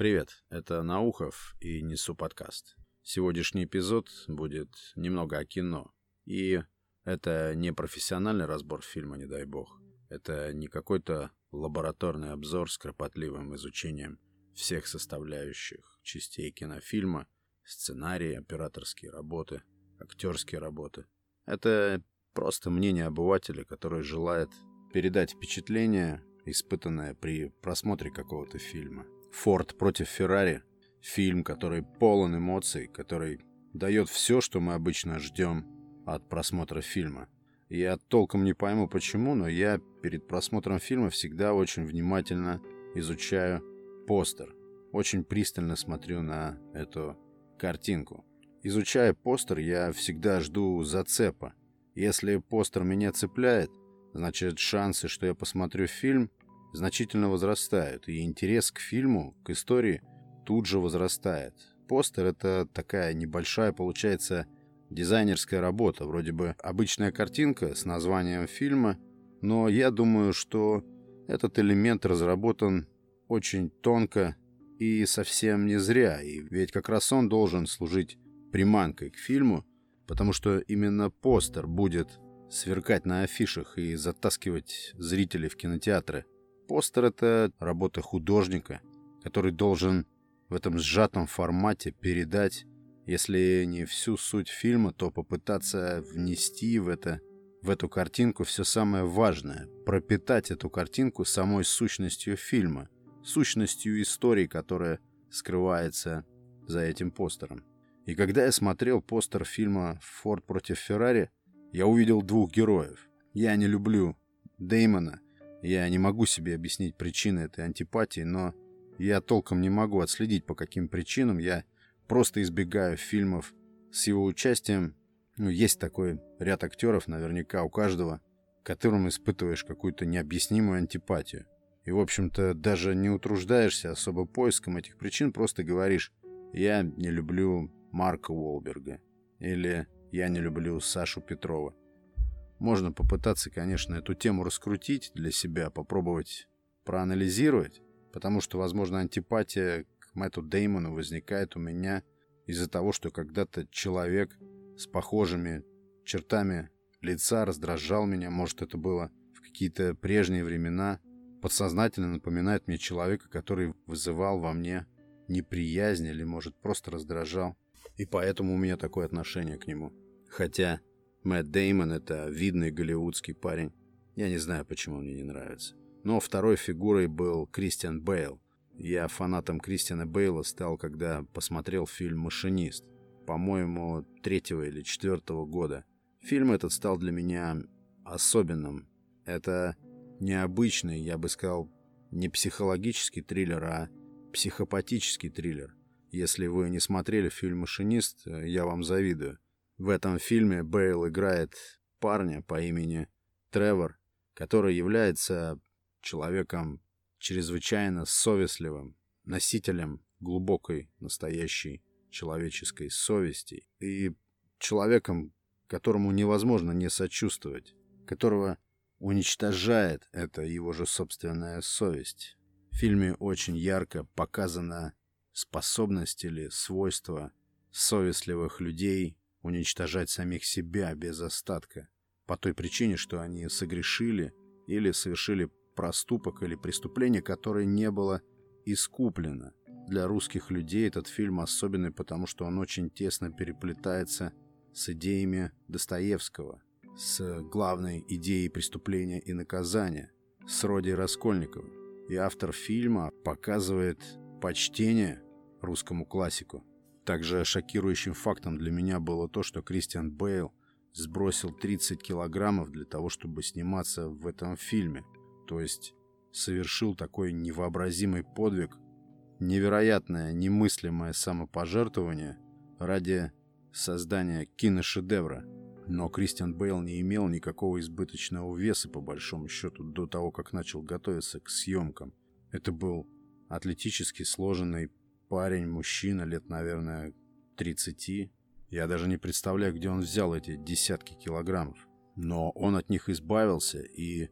Привет, это Наухов и Несу подкаст. Сегодняшний эпизод будет немного о кино. И это не профессиональный разбор фильма, не дай бог. Это не какой-то лабораторный обзор с кропотливым изучением всех составляющих частей кинофильма, сценарии, операторские работы, актерские работы. Это просто мнение обывателя, который желает передать впечатление, испытанное при просмотре какого-то фильма. «Форд против Феррари» — фильм, который полон эмоций, который дает все, что мы обычно ждем от просмотра фильма. Я толком не пойму почему, но я перед просмотром фильма всегда очень внимательно изучаю постер. Очень пристально смотрю на эту картинку. Изучая постер, я всегда жду зацепа. Если постер меня цепляет, значит шансы, что я посмотрю фильм, значительно возрастают, и интерес к фильму, к истории тут же возрастает. Постер — это такая небольшая, получается, дизайнерская работа, вроде бы обычная картинка с названием фильма, но я думаю, что этот элемент разработан очень тонко и совсем не зря, и ведь как раз он должен служить приманкой к фильму, потому что именно постер будет сверкать на афишах и затаскивать зрителей в кинотеатры. Постер — это работа художника, который должен в этом сжатом формате передать, если не всю суть фильма, то попытаться внести в это в эту картинку все самое важное, пропитать эту картинку самой сущностью фильма, сущностью истории, которая скрывается за этим постером. И когда я смотрел постер фильма «Форд против Феррари», я увидел двух героев. Я не люблю Деймона. Я не могу себе объяснить причины этой антипатии, но я толком не могу отследить, по каким причинам. Я просто избегаю фильмов с его участием. Ну, есть такой ряд актеров, наверняка у каждого, которым испытываешь какую-то необъяснимую антипатию. И, в общем-то, даже не утруждаешься особо поиском этих причин, просто говоришь «я не люблю Марка Уолберга» или «я не люблю Сашу Петрова». Можно попытаться, конечно, эту тему раскрутить для себя, попробовать проанализировать, потому что, возможно, антипатия к Мэтту Деймону возникает у меня из-за того, что когда-то человек с похожими чертами лица раздражал меня, может, это было в какие-то прежние времена, подсознательно напоминает мне человека, который вызывал во мне неприязнь или, может, просто раздражал. И поэтому у меня такое отношение к нему. Хотя Мэтт Деймон — это видный голливудский парень. Я не знаю, почему мне не нравится. Но второй фигурой был Кристиан Бейл. Я фанатом Кристиана Бейла стал, когда посмотрел фильм «Машинист». По-моему, третьего или четвертого года. Фильм этот стал для меня особенным. Это необычный, я бы сказал, не психологический триллер, а психопатический триллер. Если вы не смотрели фильм «Машинист», я вам завидую. В этом фильме Бейл играет парня по имени Тревор, который является человеком чрезвычайно совестливым, носителем глубокой, настоящей человеческой совести и человеком, которому невозможно не сочувствовать, которого уничтожает эта его же собственная совесть. В фильме очень ярко показана способность или свойство совестливых людей уничтожать самих себя без остатка, по той причине, что они согрешили или совершили проступок или преступление, которое не было искуплено. Для русских людей этот фильм особенный, потому что он очень тесно переплетается с идеями Достоевского – с главной идеей преступления и наказания, с Роди Раскольниковым. И автор фильма показывает почтение русскому классику. Также шокирующим фактом для меня было то, что Кристиан Бейл сбросил 30 килограммов для того, чтобы сниматься в этом фильме. То есть совершил такой невообразимый подвиг, невероятное, немыслимое самопожертвование ради создания киношедевра – но Кристиан Бейл не имел никакого избыточного веса, по большому счету, до того, как начал готовиться к съемкам. Это был атлетически сложенный парень, мужчина, лет, наверное, 30. Я даже не представляю, где он взял эти десятки килограммов. Но он от них избавился, и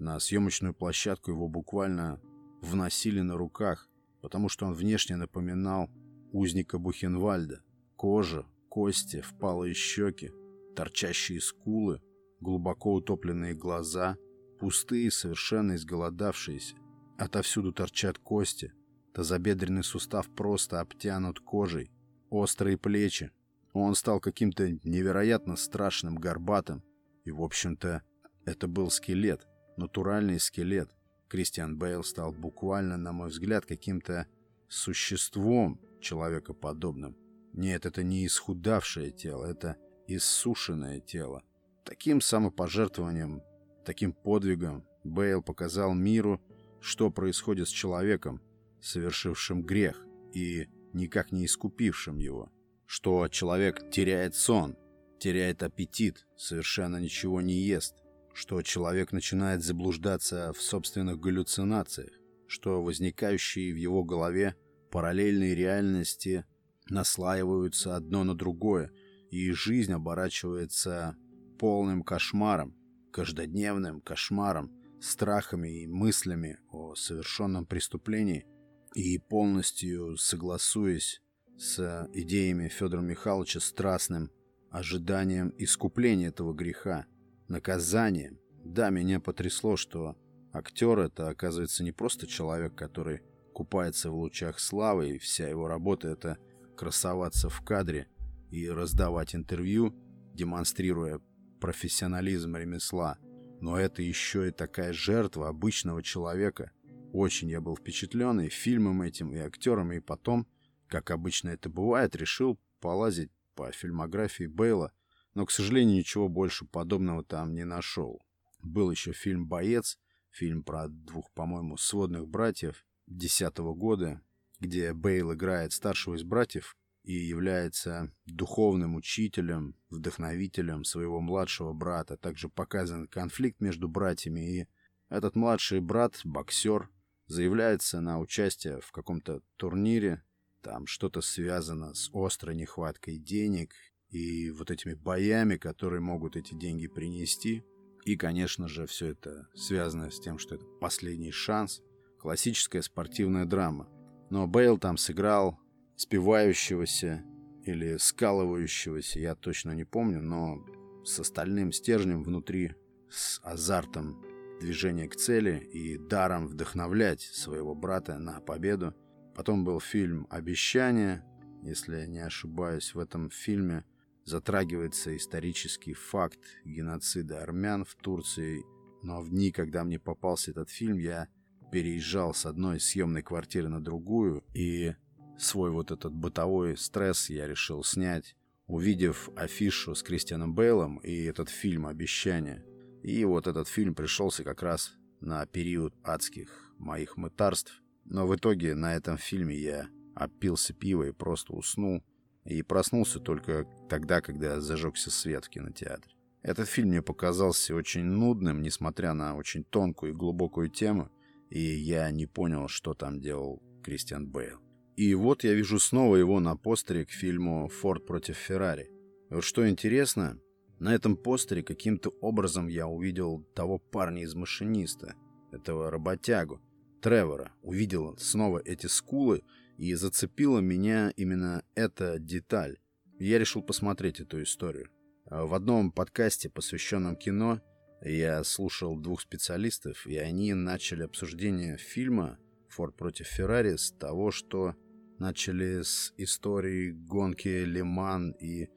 на съемочную площадку его буквально вносили на руках. потому что он внешне напоминал узника Бухенвальда. Кожа, кости, впалые щеки, торчащие скулы, глубоко утопленные глаза, пустые, совершенно изголодавшиеся. Отовсюду торчат кости, тазобедренный сустав просто обтянут кожей, острые плечи. Он стал каким-то невероятно страшным, горбатым. И, в общем-то, это был скелет, натуральный скелет. Кристиан Бейл стал буквально, на мой взгляд, каким-то существом человекоподобным. Нет, это не исхудавшее тело, это иссушенное тело. Таким самопожертвованием, таким подвигом Бейл показал миру, что происходит с человеком, совершившим грех и никак не искупившим его. Что человек теряет сон, теряет аппетит, совершенно ничего не ест. Что человек начинает заблуждаться в собственных галлюцинациях. Что возникающие в его голове параллельные реальности наслаиваются одно на другое, и жизнь оборачивается полным кошмаром, каждодневным кошмаром, страхами и мыслями о совершенном преступлении и полностью согласуясь с идеями Федора Михайловича страстным ожиданием искупления этого греха, наказанием. Да, меня потрясло, что актер это оказывается не просто человек, который купается в лучах славы, и вся его работа это красоваться в кадре и раздавать интервью, демонстрируя профессионализм ремесла. Но это еще и такая жертва обычного человека. Очень я был впечатлен и фильмом этим, и актером, и потом, как обычно это бывает, решил полазить по фильмографии Бейла, но, к сожалению, ничего больше подобного там не нашел. Был еще фильм «Боец», фильм про двух, по-моему, сводных братьев десятого года, где Бейл играет старшего из братьев, и является духовным учителем, вдохновителем своего младшего брата. Также показан конфликт между братьями, и этот младший брат, боксер, заявляется на участие в каком-то турнире. Там что-то связано с острой нехваткой денег и вот этими боями, которые могут эти деньги принести. И, конечно же, все это связано с тем, что это последний шанс. Классическая спортивная драма. Но Бейл там сыграл спивающегося или скалывающегося, я точно не помню, но с остальным стержнем внутри, с азартом движения к цели и даром вдохновлять своего брата на победу. Потом был фильм «Обещание». Если не ошибаюсь, в этом фильме затрагивается исторический факт геноцида армян в Турции. Но в дни, когда мне попался этот фильм, я переезжал с одной съемной квартиры на другую, и Свой вот этот бытовой стресс я решил снять, увидев афишу с Кристианом Бейлом и этот фильм «Обещание». И вот этот фильм пришелся как раз на период адских моих мытарств. Но в итоге на этом фильме я опился пива и просто уснул. И проснулся только тогда, когда зажегся свет в кинотеатре. Этот фильм мне показался очень нудным, несмотря на очень тонкую и глубокую тему. И я не понял, что там делал Кристиан Бейл. И вот я вижу снова его на постере к фильму «Форд против Феррари». вот что интересно, на этом постере каким-то образом я увидел того парня из «Машиниста», этого работягу, Тревора. Увидел снова эти скулы, и зацепила меня именно эта деталь. Я решил посмотреть эту историю. В одном подкасте, посвященном кино, я слушал двух специалистов, и они начали обсуждение фильма «Форд против Феррари» с того, что начали с истории гонки Лиман и а,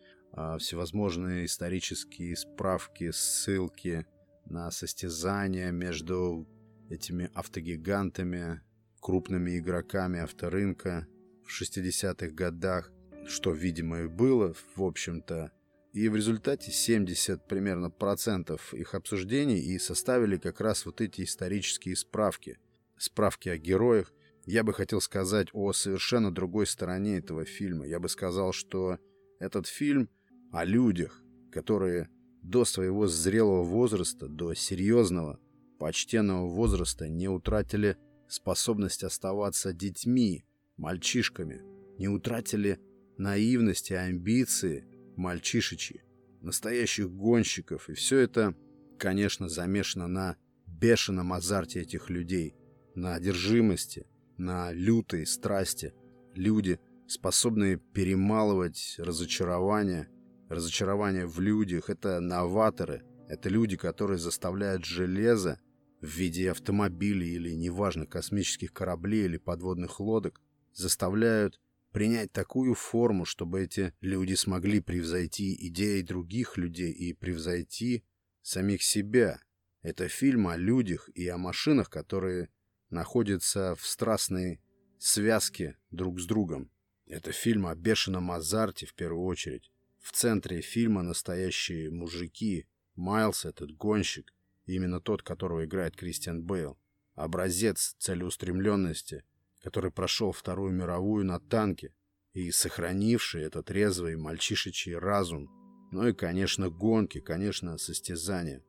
всевозможные исторические справки, ссылки на состязания между этими автогигантами, крупными игроками авторынка в 60-х годах, что, видимо, и было, в общем-то. И в результате 70 примерно процентов их обсуждений и составили как раз вот эти исторические справки. Справки о героях, я бы хотел сказать о совершенно другой стороне этого фильма. Я бы сказал, что этот фильм о людях, которые до своего зрелого возраста, до серьезного, почтенного возраста не утратили способность оставаться детьми, мальчишками, не утратили наивности, амбиции мальчишечьи, настоящих гонщиков. И все это, конечно, замешано на бешеном азарте этих людей, на одержимости – на лютые страсти. Люди, способные перемалывать разочарование, разочарование в людях. Это новаторы, это люди, которые заставляют железо в виде автомобилей или, неважно, космических кораблей или подводных лодок, заставляют принять такую форму, чтобы эти люди смогли превзойти идеи других людей и превзойти самих себя. Это фильм о людях и о машинах, которые находятся в страстной связке друг с другом. Это фильм о бешеном азарте в первую очередь. В центре фильма настоящие мужики. Майлз этот гонщик, именно тот, которого играет Кристиан Бейл. Образец целеустремленности – который прошел Вторую мировую на танке и сохранивший этот резвый мальчишечий разум. Ну и, конечно, гонки, конечно, состязания,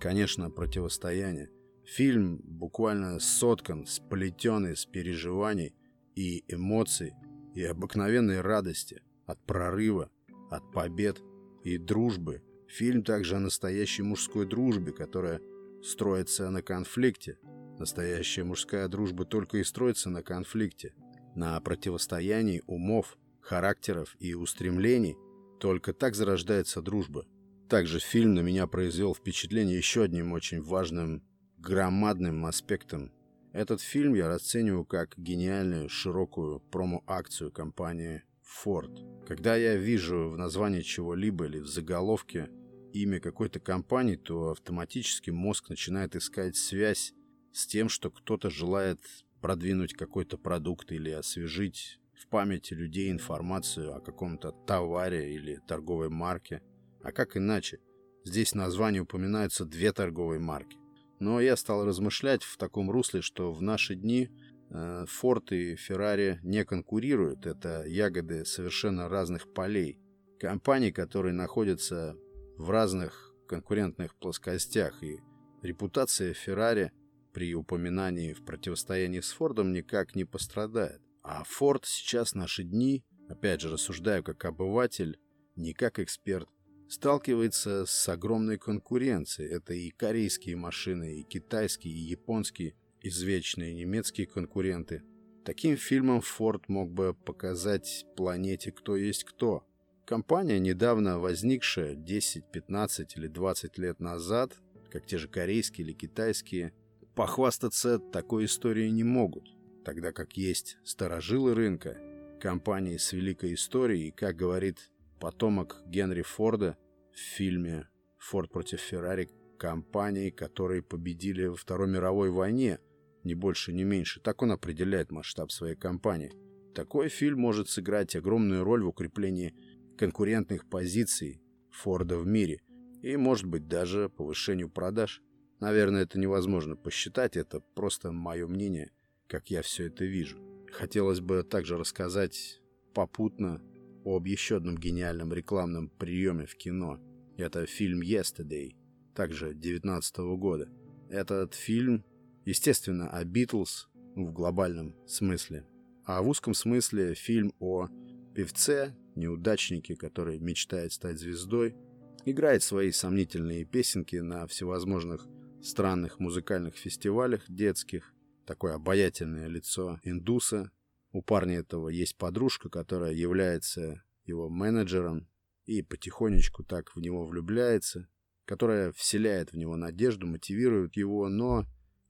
конечно, противостояние. Фильм буквально соткан, сплетен из переживаний и эмоций, и обыкновенной радости от прорыва, от побед и дружбы. Фильм также о настоящей мужской дружбе, которая строится на конфликте, Настоящая мужская дружба только и строится на конфликте, на противостоянии умов, характеров и устремлений. Только так зарождается дружба. Также фильм на меня произвел впечатление еще одним очень важным, громадным аспектом. Этот фильм я расцениваю как гениальную, широкую промо-акцию компании Ford. Когда я вижу в названии чего-либо или в заголовке имя какой-то компании, то автоматически мозг начинает искать связь с тем, что кто-то желает продвинуть какой-то продукт или освежить в памяти людей информацию о каком-то товаре или торговой марке. А как иначе? Здесь в названии упоминаются две торговые марки. Но я стал размышлять в таком русле, что в наши дни э, Ford и Ferrari не конкурируют. Это ягоды совершенно разных полей. Компании, которые находятся в разных конкурентных плоскостях. И репутация Ferrari – при упоминании в противостоянии с Фордом никак не пострадает. А Форд сейчас наши дни, опять же рассуждаю как обыватель, не как эксперт, сталкивается с огромной конкуренцией. Это и корейские машины, и китайские, и японские, извечные немецкие конкуренты. Таким фильмом Форд мог бы показать планете кто есть кто. Компания, недавно возникшая 10, 15 или 20 лет назад, как те же корейские или китайские, Похвастаться такой историей не могут, тогда как есть старожилы рынка, компании с великой историей, и, как говорит потомок Генри Форда в фильме «Форд против Феррари», компании, которые победили во Второй мировой войне, не больше, не меньше. Так он определяет масштаб своей компании. Такой фильм может сыграть огромную роль в укреплении конкурентных позиций Форда в мире и, может быть, даже повышению продаж. Наверное, это невозможно посчитать, это просто мое мнение, как я все это вижу. Хотелось бы также рассказать попутно об еще одном гениальном рекламном приеме в кино. Это фильм «Yesterday», также 19 года. Этот фильм, естественно, о Битлз в глобальном смысле, а в узком смысле фильм о певце, неудачнике, который мечтает стать звездой, играет свои сомнительные песенки на всевозможных странных музыкальных фестивалях детских. Такое обаятельное лицо индуса. У парня этого есть подружка, которая является его менеджером и потихонечку так в него влюбляется, которая вселяет в него надежду, мотивирует его, но,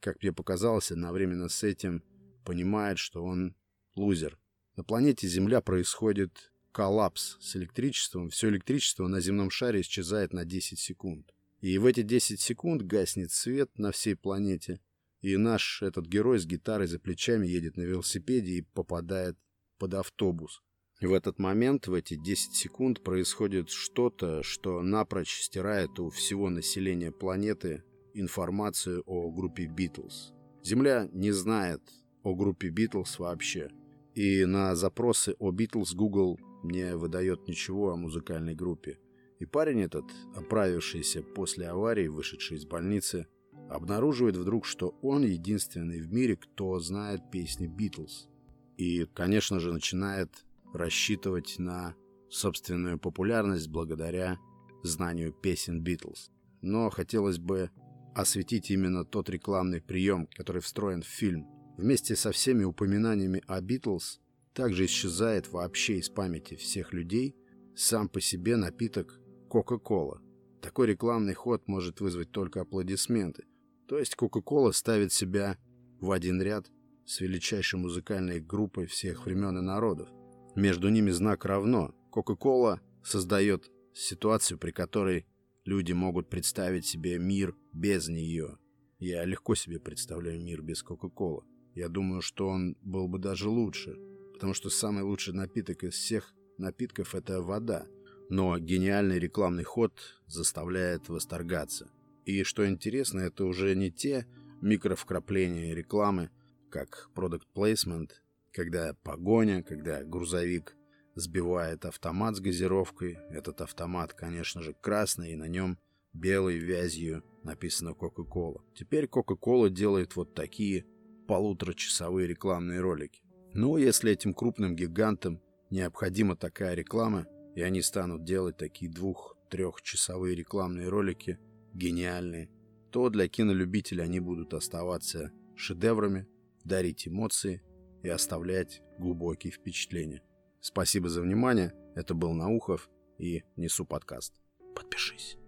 как мне показалось, одновременно с этим понимает, что он лузер. На планете Земля происходит коллапс с электричеством. Все электричество на земном шаре исчезает на 10 секунд. И в эти 10 секунд гаснет свет на всей планете, и наш этот герой с гитарой за плечами едет на велосипеде и попадает под автобус. И в этот момент, в эти 10 секунд, происходит что-то, что напрочь стирает у всего населения планеты информацию о группе Битлз. Земля не знает о группе Битлз вообще. И на запросы о Битлз Google не выдает ничего о музыкальной группе. И парень этот, оправившийся после аварии, вышедший из больницы, обнаруживает вдруг, что он единственный в мире, кто знает песни Битлз. И, конечно же, начинает рассчитывать на собственную популярность благодаря знанию песен Битлз. Но хотелось бы осветить именно тот рекламный прием, который встроен в фильм. вместе со всеми упоминаниями о Битлз, также исчезает вообще из памяти всех людей сам по себе напиток Кока-Кола. Такой рекламный ход может вызвать только аплодисменты. То есть Кока-Кола ставит себя в один ряд с величайшей музыкальной группой всех времен и народов. Между ними знак равно. Кока-Кола создает ситуацию, при которой люди могут представить себе мир без нее. Я легко себе представляю мир без Кока-Колы. Я думаю, что он был бы даже лучше, потому что самый лучший напиток из всех напитков – это вода. Но гениальный рекламный ход заставляет восторгаться. И что интересно, это уже не те микровкрапления рекламы, как placement, когда погоня, когда грузовик сбивает автомат с газировкой. Этот автомат, конечно же, красный, и на нем белой вязью написано Coca-Cola. Теперь Coca-Cola делает вот такие полуторачасовые рекламные ролики. Но если этим крупным гигантам необходима такая реклама, и они станут делать такие двух-трехчасовые рекламные ролики, гениальные, то для кинолюбителей они будут оставаться шедеврами, дарить эмоции и оставлять глубокие впечатления. Спасибо за внимание. Это был Наухов и Несу подкаст. Подпишись.